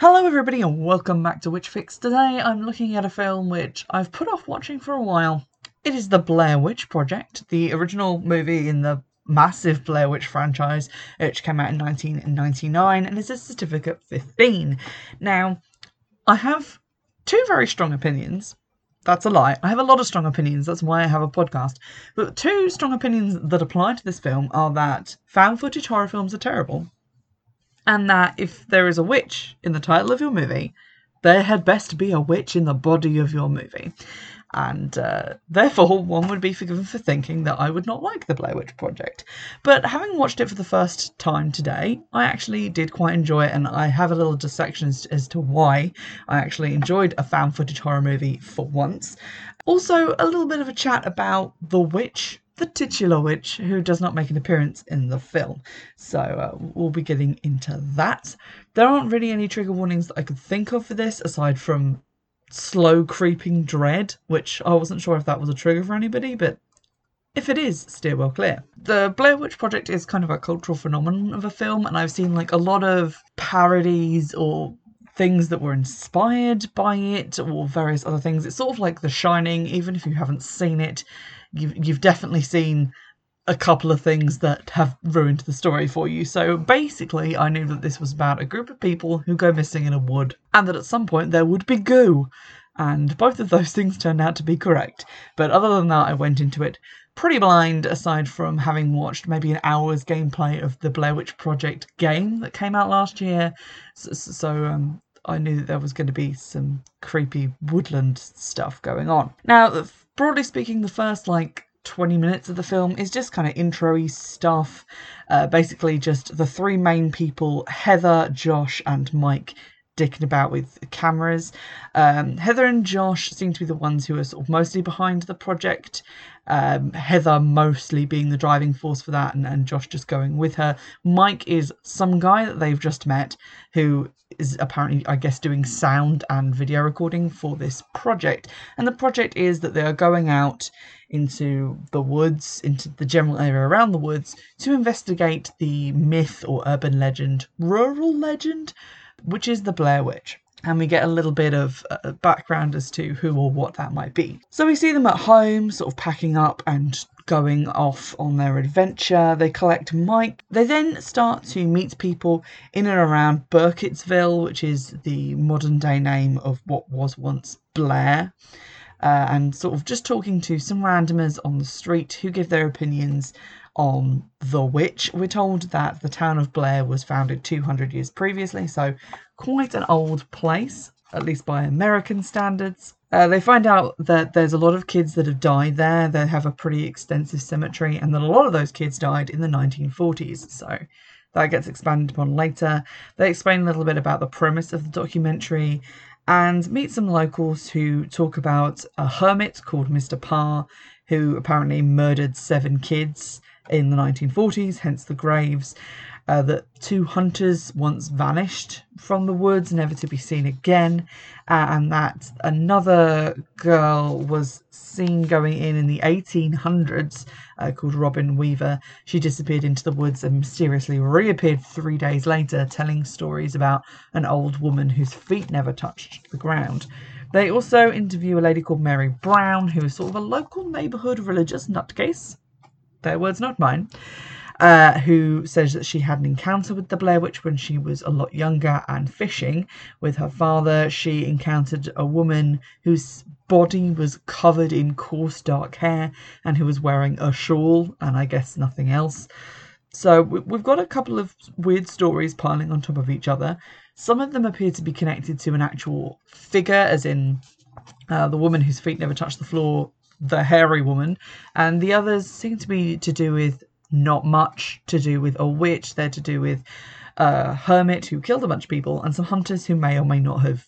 Hello, everybody, and welcome back to Witch Fix. Today I'm looking at a film which I've put off watching for a while. It is The Blair Witch Project, the original movie in the massive Blair Witch franchise, which came out in 1999 and is a certificate 15. Now, I have two very strong opinions. That's a lie. I have a lot of strong opinions. That's why I have a podcast. But two strong opinions that apply to this film are that found footage horror films are terrible and that if there is a witch in the title of your movie, there had best be a witch in the body of your movie. And uh, therefore, one would be forgiven for thinking that I would not like the Blair Witch Project. But having watched it for the first time today, I actually did quite enjoy it, and I have a little dissection as, as to why I actually enjoyed a found footage horror movie for once. Also, a little bit of a chat about The Witch the titular witch who does not make an appearance in the film. So uh, we'll be getting into that. There aren't really any trigger warnings that I could think of for this aside from slow creeping dread, which I wasn't sure if that was a trigger for anybody, but if it is, steer well clear. The Blair Witch Project is kind of a cultural phenomenon of a film, and I've seen like a lot of parodies or things that were inspired by it or various other things. It's sort of like The Shining, even if you haven't seen it you've you've definitely seen a couple of things that have ruined the story for you. So basically, I knew that this was about a group of people who go missing in a wood, and that at some point there would be goo. And both of those things turned out to be correct. But other than that, I went into it pretty blind, aside from having watched maybe an hour's gameplay of the Blair Witch Project game that came out last year. So, so um, I knew that there was going to be some creepy woodland stuff going on. Now, broadly speaking, the first like 20 minutes of the film is just kind of intro stuff. Uh, basically, just the three main people Heather, Josh, and Mike dicking about with cameras. Um, Heather and Josh seem to be the ones who are sort of mostly behind the project. Um, Heather mostly being the driving force for that, and, and Josh just going with her. Mike is some guy that they've just met who is apparently, I guess, doing sound and video recording for this project. And the project is that they are going out into the woods, into the general area around the woods, to investigate the myth or urban legend, rural legend which is the Blair Witch. And we get a little bit of uh, background as to who or what that might be. So we see them at home, sort of packing up and going off on their adventure. They collect Mike. They then start to meet people in and around Burkittsville, which is the modern day name of what was once Blair. Uh, and sort of just talking to some randomers on the street who give their opinions on The Witch. We're told that the town of Blair was founded 200 years previously, so quite an old place, at least by American standards. Uh, they find out that there's a lot of kids that have died there. They have a pretty extensive cemetery, and that a lot of those kids died in the 1940s. So that gets expanded upon later. They explain a little bit about the premise of the documentary and meet some locals who talk about a hermit called Mr. Parr who apparently murdered seven kids in the 1940s, hence the graves. Uh, that two hunters once vanished from the woods, never to be seen again, uh, and that another girl was seen going in in the 1800s, uh, called Robin Weaver. She disappeared into the woods and mysteriously reappeared three days later, telling stories about an old woman whose feet never touched the ground. They also interview a lady called Mary Brown, who is sort of a local neighbourhood religious nutcase their words, not mine, uh, who says that she had an encounter with the Blair Witch when she was a lot younger and fishing with her father. She encountered a woman whose body was covered in coarse dark hair and who was wearing a shawl and I guess nothing else. So we've got a couple of weird stories piling on top of each other. Some of them appear to be connected to an actual figure, as in uh, the woman whose feet never touched the floor the hairy woman, and the others seem to be to do with not much to do with a witch. They're to do with a hermit who killed a bunch of people and some hunters who may or may not have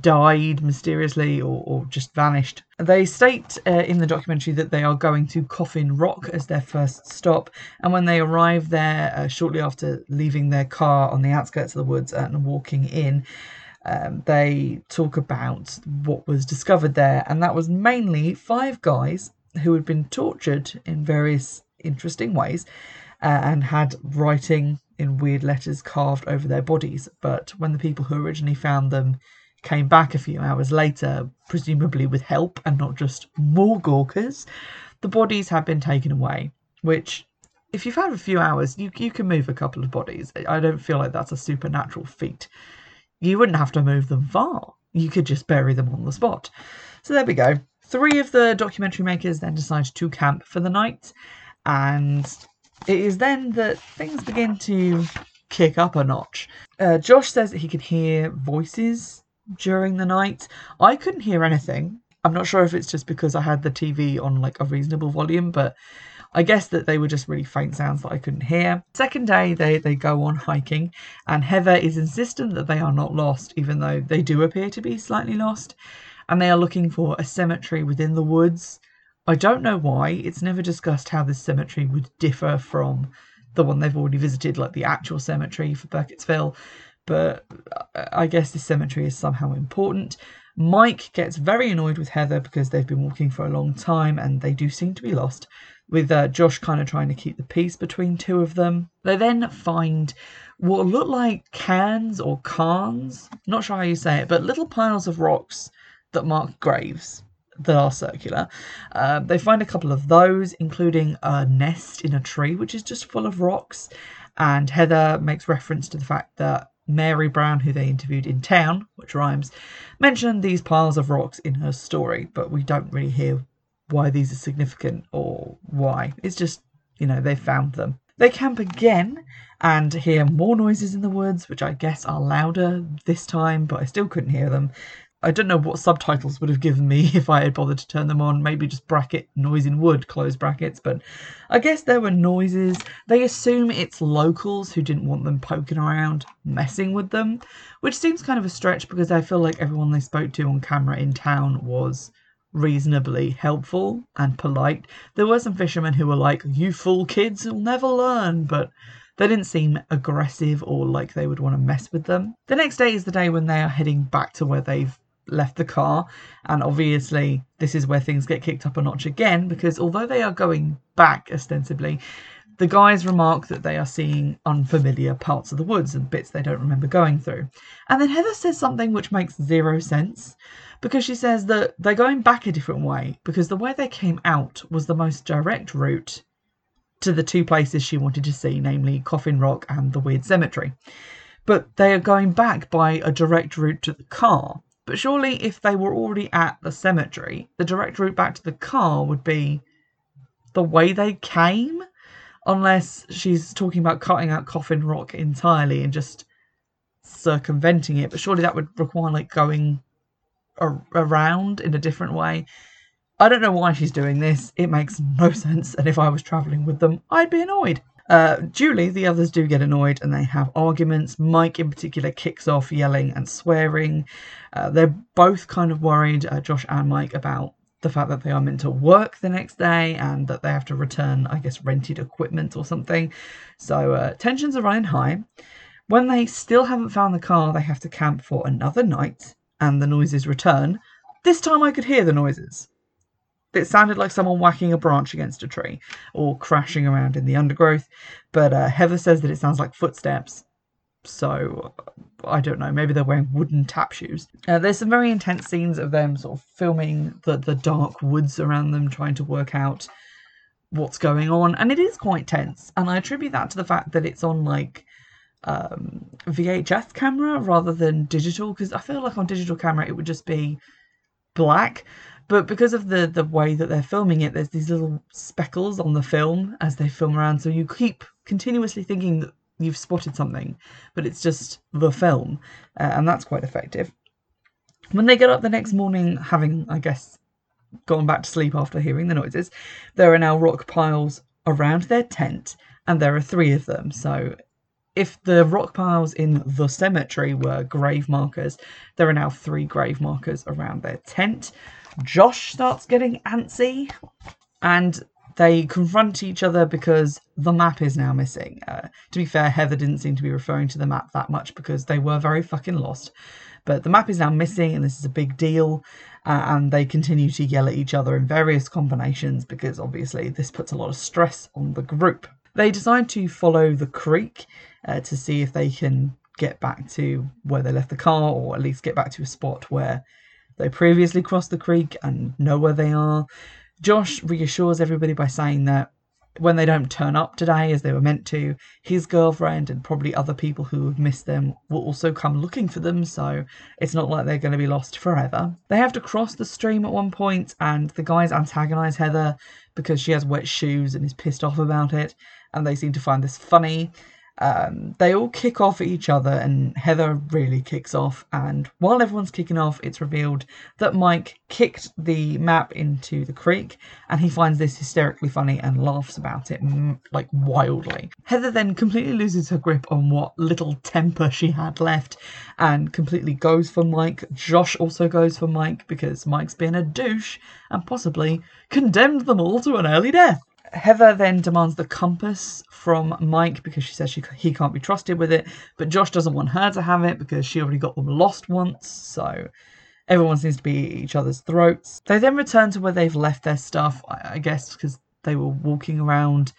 died mysteriously or, or just vanished. They state uh, in the documentary that they are going to Coffin Rock as their first stop, and when they arrive there uh, shortly after leaving their car on the outskirts of the woods and walking in, um, they talk about what was discovered there, and that was mainly five guys who had been tortured in various interesting ways uh, and had writing in weird letters carved over their bodies. But when the people who originally found them came back a few hours later, presumably with help and not just more Gawkers, the bodies had been taken away. Which, if you've had a few hours, you, you can move a couple of bodies. I don't feel like that's a supernatural feat. You wouldn't have to move them far, you could just bury them on the spot. So there we go. Three of the documentary makers then decide to camp for the night, and it is then that things begin to kick up a notch. Uh, Josh says that he can hear voices during the night. I couldn't hear anything. I'm not sure if it's just because I had the TV on like a reasonable volume, but I guess that they were just really faint sounds that I couldn't hear. Second day, they, they go on hiking, and Heather is insistent that they are not lost, even though they do appear to be slightly lost, and they are looking for a cemetery within the woods. I don't know why, it's never discussed how this cemetery would differ from the one they've already visited, like the actual cemetery for Burkittsville, but I guess this cemetery is somehow important. Mike gets very annoyed with Heather because they've been walking for a long time and they do seem to be lost, with uh, Josh kind of trying to keep the peace between two of them. They then find what look like cairns or cairns, not sure how you say it, but little piles of rocks that mark graves that are circular. Uh, they find a couple of those, including a nest in a tree, which is just full of rocks. And Heather makes reference to the fact that Mary Brown, who they interviewed in town, which rhymes, mentioned these piles of rocks in her story, but we don't really hear why these are significant or why. It's just, you know, they found them. They camp again and hear more noises in the woods, which I guess are louder this time, but I still couldn't hear them. I don't know what subtitles would have given me if I had bothered to turn them on. Maybe just bracket noise in wood, close brackets. But I guess there were noises. They assume it's locals who didn't want them poking around, messing with them, which seems kind of a stretch because I feel like everyone they spoke to on camera in town was reasonably helpful and polite. There were some fishermen who were like, You fool kids, you'll never learn. But they didn't seem aggressive or like they would want to mess with them. The next day is the day when they are heading back to where they've left the car. And obviously, this is where things get kicked up a notch again because although they are going back ostensibly, the guys remark that they are seeing unfamiliar parts of the woods and bits they don't remember going through. And then Heather says something which makes zero sense because she says that they're going back a different way because the way they came out was the most direct route to the two places she wanted to see, namely Coffin Rock and the Weird Cemetery. But they are going back by a direct route to the car. But surely, if they were already at the cemetery, the direct route back to the car would be the way they came? Unless she's talking about cutting out Coffin Rock entirely and just circumventing it. But surely that would require like going ar- around in a different way. I don't know why she's doing this. It makes no sense. And if I was traveling with them, I'd be annoyed. Uh, Julie, the others do get annoyed and they have arguments. Mike, in particular, kicks off yelling and swearing. Uh, they're both kind of worried, uh, Josh and Mike, about the fact that they are meant to work the next day and that they have to return, I guess, rented equipment or something. So uh, tensions are running high. When they still haven't found the car, they have to camp for another night and the noises return. This time I could hear the noises. It sounded like someone whacking a branch against a tree or crashing around in the undergrowth, but uh, Heather says that it sounds like footsteps. So I don't know. Maybe they're wearing wooden tap shoes. Uh, there's some very intense scenes of them sort of filming the the dark woods around them, trying to work out what's going on, and it is quite tense. And I attribute that to the fact that it's on like um, VHS camera rather than digital, because I feel like on digital camera it would just be black but because of the the way that they're filming it, there's these little speckles on the film as they film around, so you keep continuously thinking that you've spotted something, but it's just the film, uh, and that's quite effective. When they get up the next morning, having I guess gone back to sleep after hearing the noises, there are now rock piles around their tent, and there are three of them. So if the rock piles in the cemetery were grave markers, there are now three grave markers around their tent. Josh starts getting antsy and they confront each other because the map is now missing. Uh, to be fair, Heather didn't seem to be referring to the map that much because they were very fucking lost. But the map is now missing, and this is a big deal. Uh, and they continue to yell at each other in various combinations because obviously this puts a lot of stress on the group. They decide to follow the creek uh, to see if they can get back to where they left the car, or at least get back to a spot where they previously crossed the creek and know where they are. Josh reassures everybody by saying that when they don't turn up today as they were meant to, his girlfriend and probably other people who have missed them will also come looking for them, so it's not like they're going to be lost forever. They have to cross the stream at one point, and the guys antagonize Heather because she has wet shoes and is pissed off about it, and they seem to find this funny. Um, they all kick off at each other, and Heather really kicks off. And while everyone's kicking off, it's revealed that Mike kicked the map into the creek, and he finds this hysterically funny and laughs about it like wildly. Heather then completely loses her grip on what little temper she had left and completely goes for Mike. Josh also goes for Mike because Mike's been a douche and possibly condemned them all to an early death. Heather then demands the compass from Mike because she says she, he can't be trusted with it, but Josh doesn't want her to have it because she already got them lost once, so everyone seems to be each other's throats. They then return to where they've left their stuff, I, guess because they were walking around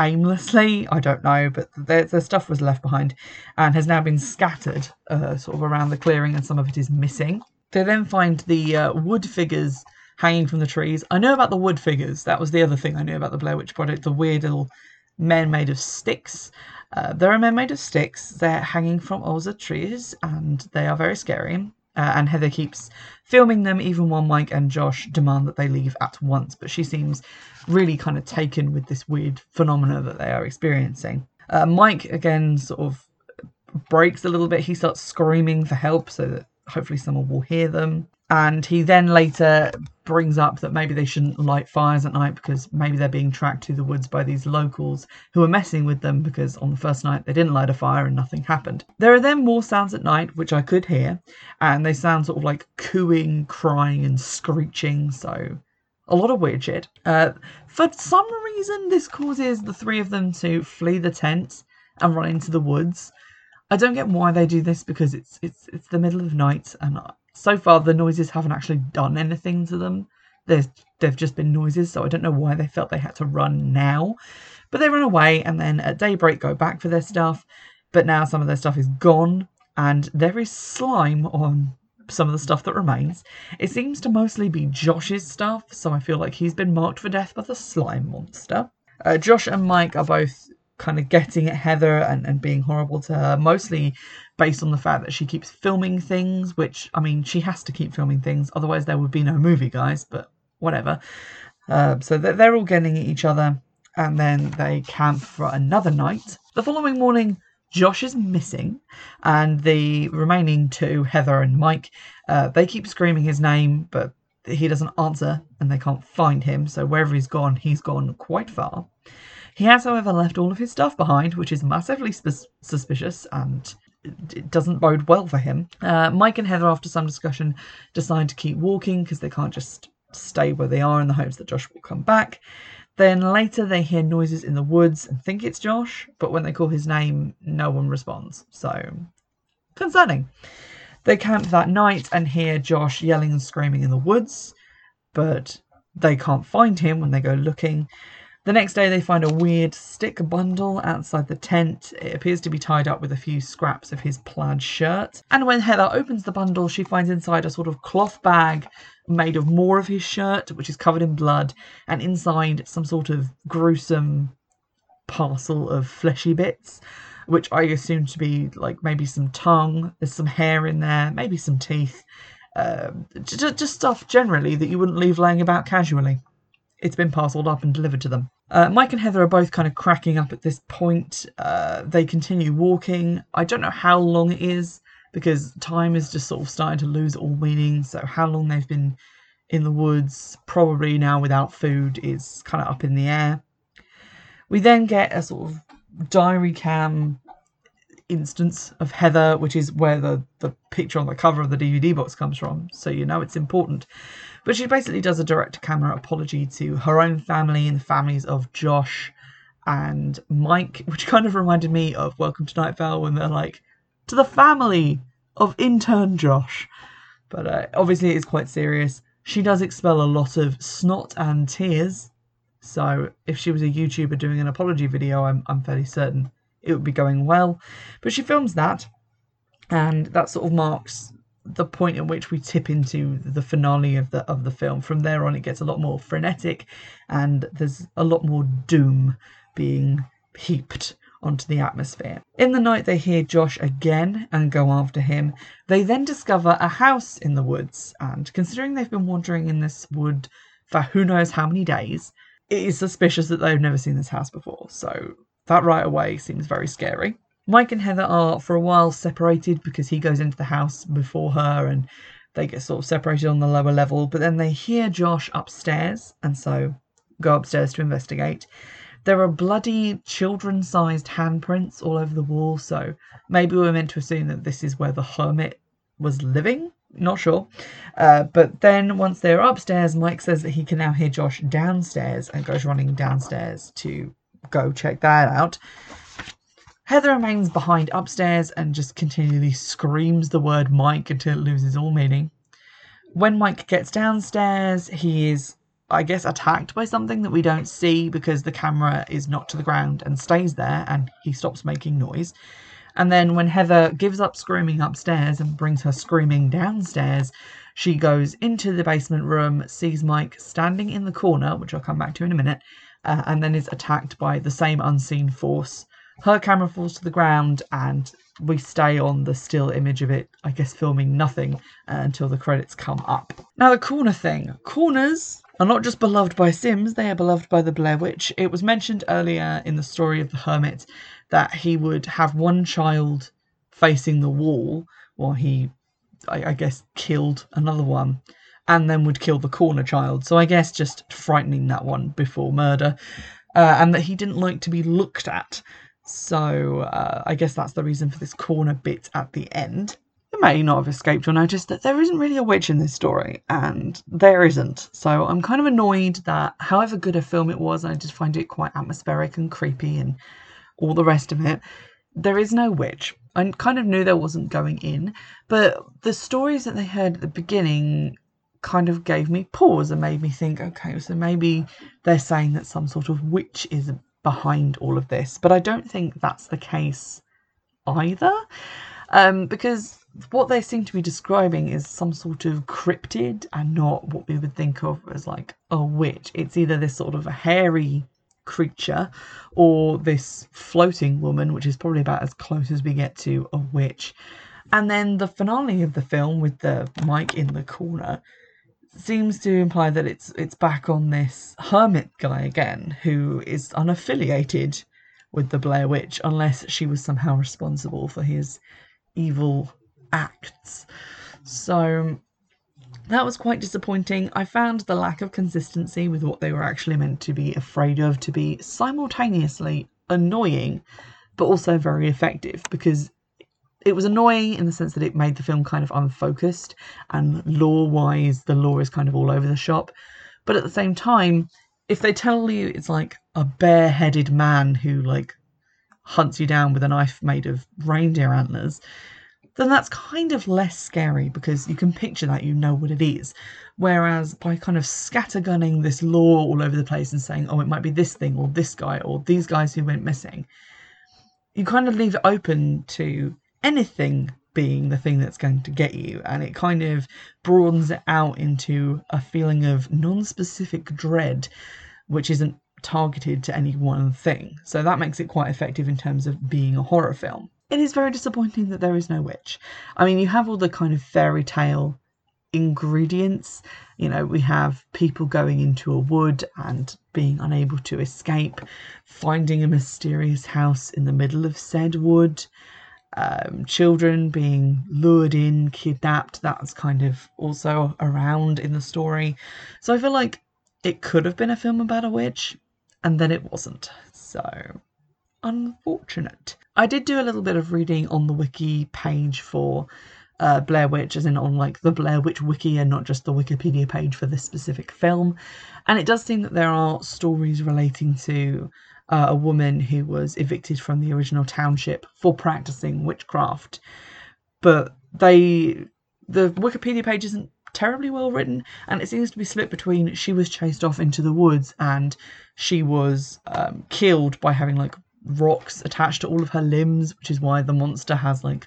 aimlessly. I don't know, but their, their stuff was left behind and has now been scattered uh, sort of around the clearing, and some of it is missing. They then find the uh, wood figures hanging from the trees. I know about the wood figures. That was the other thing I knew about the Blair Witch Project. The weird little men made of sticks. Uh, there are men made of sticks. They're hanging from all the trees, and they are very scary. Uh, and Heather keeps filming them, even while Mike and Josh demand that they leave at once. But she seems really kind of taken with this weird phenomena that they are experiencing. Uh, Mike again sort of breaks a little bit. He starts screaming for help so that hopefully someone will hear them. And he then later brings up that maybe they shouldn't light fires at night because maybe they're being tracked to the woods by these locals who are messing with them because on the first night they didn't light a fire and nothing happened. There are then more sounds at night which I could hear, and they sound sort of like cooing, crying, and screeching. So a lot of weird shit. Uh, for some reason, this causes the three of them to flee the tent and run into the woods. I don't get why they do this because it's it's it's the middle of night and so far the noises haven't actually done anything to them. There's they've just been noises, so I don't know why they felt they had to run now. But they run away and then at daybreak go back for their stuff. But now some of their stuff is gone and there is slime on some of the stuff that remains. It seems to mostly be Josh's stuff, so I feel like he's been marked for death by the slime monster. Uh, Josh and Mike are both kind of getting at Heather and, and being horrible to her, mostly based on the fact that she keeps filming things, which, I mean, she has to keep filming things, otherwise, there would be no movie, guys, but whatever. Uh, so they're all getting at each other, and then they camp for another night. The following morning, Josh is missing, and the remaining two, Heather and Mike, uh, they keep screaming his name, but he doesn't answer, and they can't find him. So wherever he's gone, he's gone quite far. He has, however, left all of his stuff behind, which is massively suspicious and it doesn't bode well for him. Uh, Mike and Heather, after some discussion, decide to keep walking because they can't just stay where they are in the hopes that Josh will come back. Then later they hear noises in the woods and think it's Josh, but when they call his name, no one responds. So, concerning. They camp that night and hear Josh yelling and screaming in the woods, but they can't find him when they go looking. The next day, they find a weird stick bundle outside the tent. It appears to be tied up with a few scraps of his plaid shirt. And when Heather opens the bundle, she finds inside a sort of cloth bag made of more of his shirt, which is covered in blood, and inside some sort of gruesome parcel of fleshy bits, which I assume to be like maybe some tongue, there's some hair in there, maybe some teeth. Um, just, just stuff generally that you wouldn't leave laying about casually. It's been parcelled up and delivered to them. Uh, Mike and Heather are both kind of cracking up at this point. Uh, they continue walking. I don't know how long it is because time is just sort of starting to lose all meaning. So, how long they've been in the woods, probably now without food, is kind of up in the air. We then get a sort of diary cam instance of Heather, which is where the, the picture on the cover of the DVD box comes from. So, you know, it's important. But she basically does a direct camera apology to her own family and the families of Josh and Mike, which kind of reminded me of Welcome to Night Vale when they're like, to the family of intern Josh. But uh, obviously, it's quite serious. She does expel a lot of snot and tears So if she was a YouTuber doing an apology video, I'm, I'm fairly certain it would be going well. But she films that, and that sort of marks the point at which we tip into the finale of the of the film. From there on, it gets a lot more frenetic, and there's a lot more doom being heaped onto the atmosphere. In the night, they hear Josh again and go after him. They then discover a house in the woods, and considering they've been wandering in this wood for who knows how many days, it is suspicious that they've never seen this house before. So that right away seems very scary. Mike and Heather are for a while separated because he goes into the house before her and they get sort of separated on the lower level, but then they hear Josh upstairs and so go upstairs to investigate. There are bloody children sized handprints all over the wall, so maybe we're meant to assume that this is where the hermit was living. Not sure. Uh, but then once they're upstairs, Mike says that he can now hear Josh downstairs and goes running downstairs to go check that out. Heather remains behind upstairs and just continually screams the word Mike until it loses all meaning. When Mike gets downstairs, he is, I guess, attacked by something that we don't see because the camera is knocked to the ground and stays there and he stops making noise. And then when Heather gives up screaming upstairs and brings her screaming downstairs, she goes into the basement room, sees Mike standing in the corner, which I'll come back to in a minute, uh, and then is attacked by the same unseen force her camera falls to the ground and we stay on the still image of it, I guess filming nothing uh, until the credits come up. Now, the corner thing. Corners are not just beloved by Sims, they are beloved by the Blair Witch. It was mentioned earlier in the story of the hermit that he would have one child facing the wall while he, I, I guess, killed another one and then would kill the corner child. So I guess just frightening that one before murder. Uh, and that he didn't like to be looked at. So uh, I guess that's the reason for this corner bit at the end. It may not have escaped your notice that there isn't really a witch in this story, and there isn't. So I'm kind of annoyed that, however good a film it was, I just find it quite atmospheric and creepy and all the rest of it. There is no witch. I kind of knew there wasn't going in, but the stories that they heard at the beginning kind of gave me pause and made me think, okay, so maybe they're saying that some sort of witch is behind all of this. But I don't think that's the case either, um, because what they seem to be describing is some sort of cryptid and not what we would think of as like a witch. It's either this sort of hairy creature or this floating woman, which is probably about as close as we get to a witch. And then the finale of the film with the Mike in the corner seems to imply that it's it's back on this hermit guy again, who is unaffiliated with the Blair Witch, unless she was somehow responsible for his evil acts. So that was quite disappointing. I found the lack of consistency with what they were actually meant to be afraid of to be simultaneously annoying, but also very effective because it was annoying in the sense that it made the film kind of unfocused and lore wise the lore is kind of all over the shop. But at the same time if they tell you it's like a bare-headed man who like hunts you down with a knife made of reindeer antlers then that's kind of less scary because you can picture that you know what it is. Whereas by kind of scattergunning this lore all over the place and saying oh it might be this thing or this guy or these guys who went missing you kind of leave it open to anything being the thing that's going to get you, and it kind of broadens it out into a feeling of non specific dread, which isn't targeted to any one thing. So that makes it quite effective in terms of being a horror film. It is very disappointing that there is no witch. I mean, you have all the kind of fairy tale ingredients. You know, we have people going into a wood and being unable to escape, finding a mysterious house in the middle of said wood, um, children being lured in, kidnapped. That's kind of also around in the story. So I feel like it could have been a film about a witch, and then it wasn't. So unfortunate. I did do a little bit of reading on the wiki page for uh, Blair Witch, as in on like the Blair Witch wiki and not just the Wikipedia page for this specific film. And it does seem that there are stories relating to uh, a woman who was evicted from the original township for practicing witchcraft. But they, the Wikipedia page isn't terribly well written, and it seems to be split between she was chased off into the woods and she was um, killed by having like rocks attached to all of her limbs, which is why the monster has like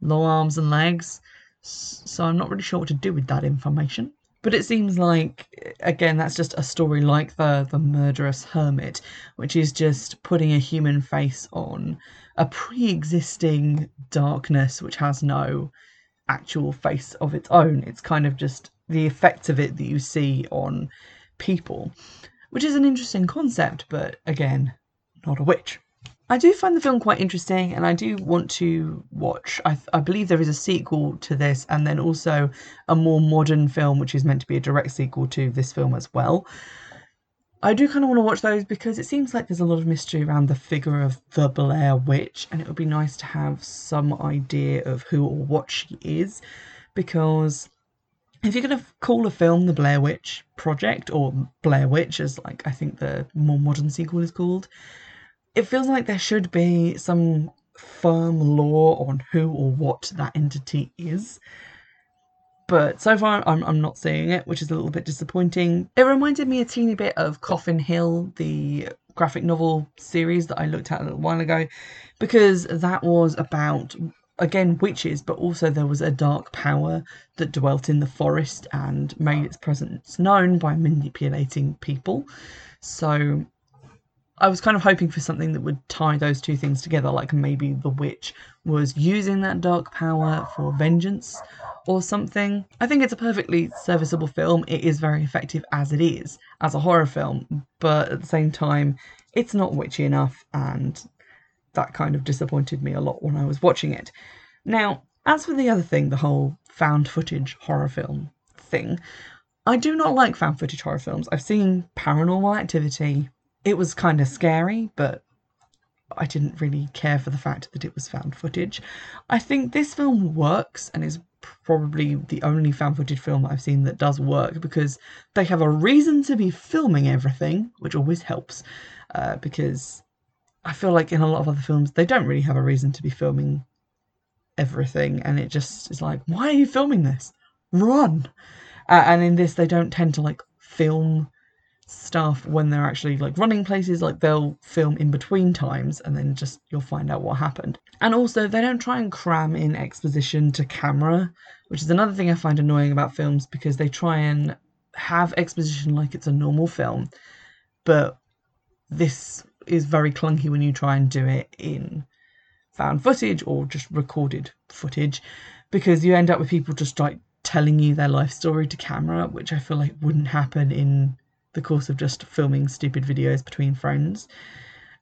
long arms and legs. So I'm not really sure what to do with that information. But it seems like again that's just a story like the the murderous hermit, which is just putting a human face on a pre-existing darkness which has no actual face of its own. It's kind of just the effect of it that you see on people, which is an interesting concept, but again, not a witch. I do find the film quite interesting and I do want to watch. I, I, believe there is a sequel to this and then also a more modern film which is meant to be a direct sequel to this film as well. I do kind of want to watch those because it seems like there's a lot of mystery around the figure of the Blair Witch and it would be nice to have some idea of who or what she is because if you're going to call a film the Blair Witch Project or Blair Witch as like I think the more modern sequel is called, it feels like there should be some firm lore on who or what that entity is. But so far, I'm, I'm not seeing it, which is a little bit disappointing. It reminded me a teeny bit of Coffin Hill, the graphic novel series that I looked at a little while ago, because that was about, again, witches, but also there was a dark power that dwelt in the forest and made its presence known by manipulating people. So I was kind of hoping for something that would tie those two things together, like maybe the witch was using that dark power for vengeance or something. I think it's a perfectly serviceable film. It is very effective as it is, as a horror film, but at the same time, it's not witchy enough, and that kind of disappointed me a lot when I was watching it. Now, as for the other thing, the whole found footage horror film thing, I do not like found footage horror films. I've seen Paranormal Activity, it was kind of scary, but I didn't really care for the fact that it was found footage. I think this film works and is probably the only found footage film I've seen that does work because they have a reason to be filming everything, which always helps. Uh, because I feel like in a lot of other films, they don't really have a reason to be filming everything, and it just is like, why are you filming this? Run! Uh, and in this, they don't tend to like film stuff when they're actually like running places like they'll film in between times and then just you'll find out what happened. And also they don't try and cram in exposition to camera which is another thing i find annoying about films because they try and have exposition like it's a normal film but this is very clunky when you try and do it in found footage or just recorded footage because you end up with people just like telling you their life story to camera which i feel like wouldn't happen in the course of just filming stupid videos between friends.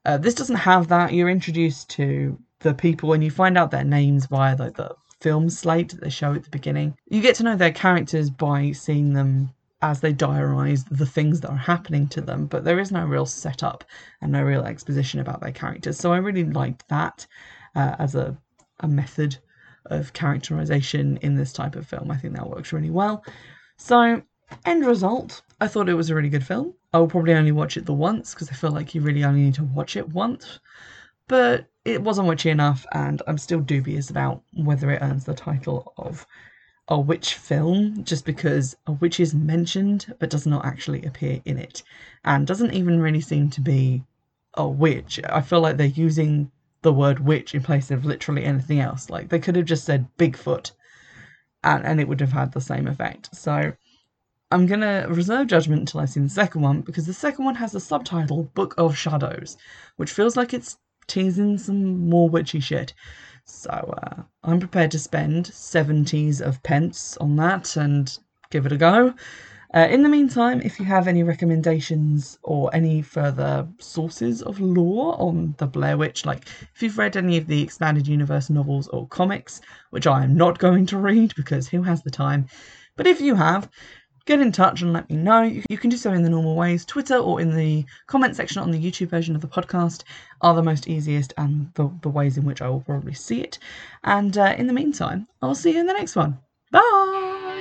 Uh, this doesn't have that. You're introduced to the people and you find out their names via the, the film slate that they show at the beginning. You get to know their characters by seeing them as they diarise the things that are happening to them, but there is no real setup and no real exposition about their characters. So I really liked that uh, as a, a method of characterization in this type of film. I think that works really well. So End result, I thought it was a really good film. I will probably only watch it the once because I feel like you really only need to watch it once. But it wasn't witchy enough, and I'm still dubious about whether it earns the title of a witch film just because a witch is mentioned but does not actually appear in it and doesn't even really seem to be a witch. I feel like they're using the word witch in place of literally anything else. Like they could have just said Bigfoot and, and it would have had the same effect. So I'm gonna reserve judgment until I've seen the second one because the second one has the subtitle Book of Shadows, which feels like it's teasing some more witchy shit. So uh, I'm prepared to spend 70s of pence on that and give it a go. Uh, in the meantime, if you have any recommendations or any further sources of lore on the Blair Witch, like if you've read any of the expanded universe novels or comics, which I am not going to read because who has the time, but if you have, get in touch and let me know. You can do so in the normal ways. Twitter or in the comment section on the YouTube version of the podcast are the most easiest and the, the ways in which I will probably see it. And uh, in the meantime, I'll see you in the next one. Bye!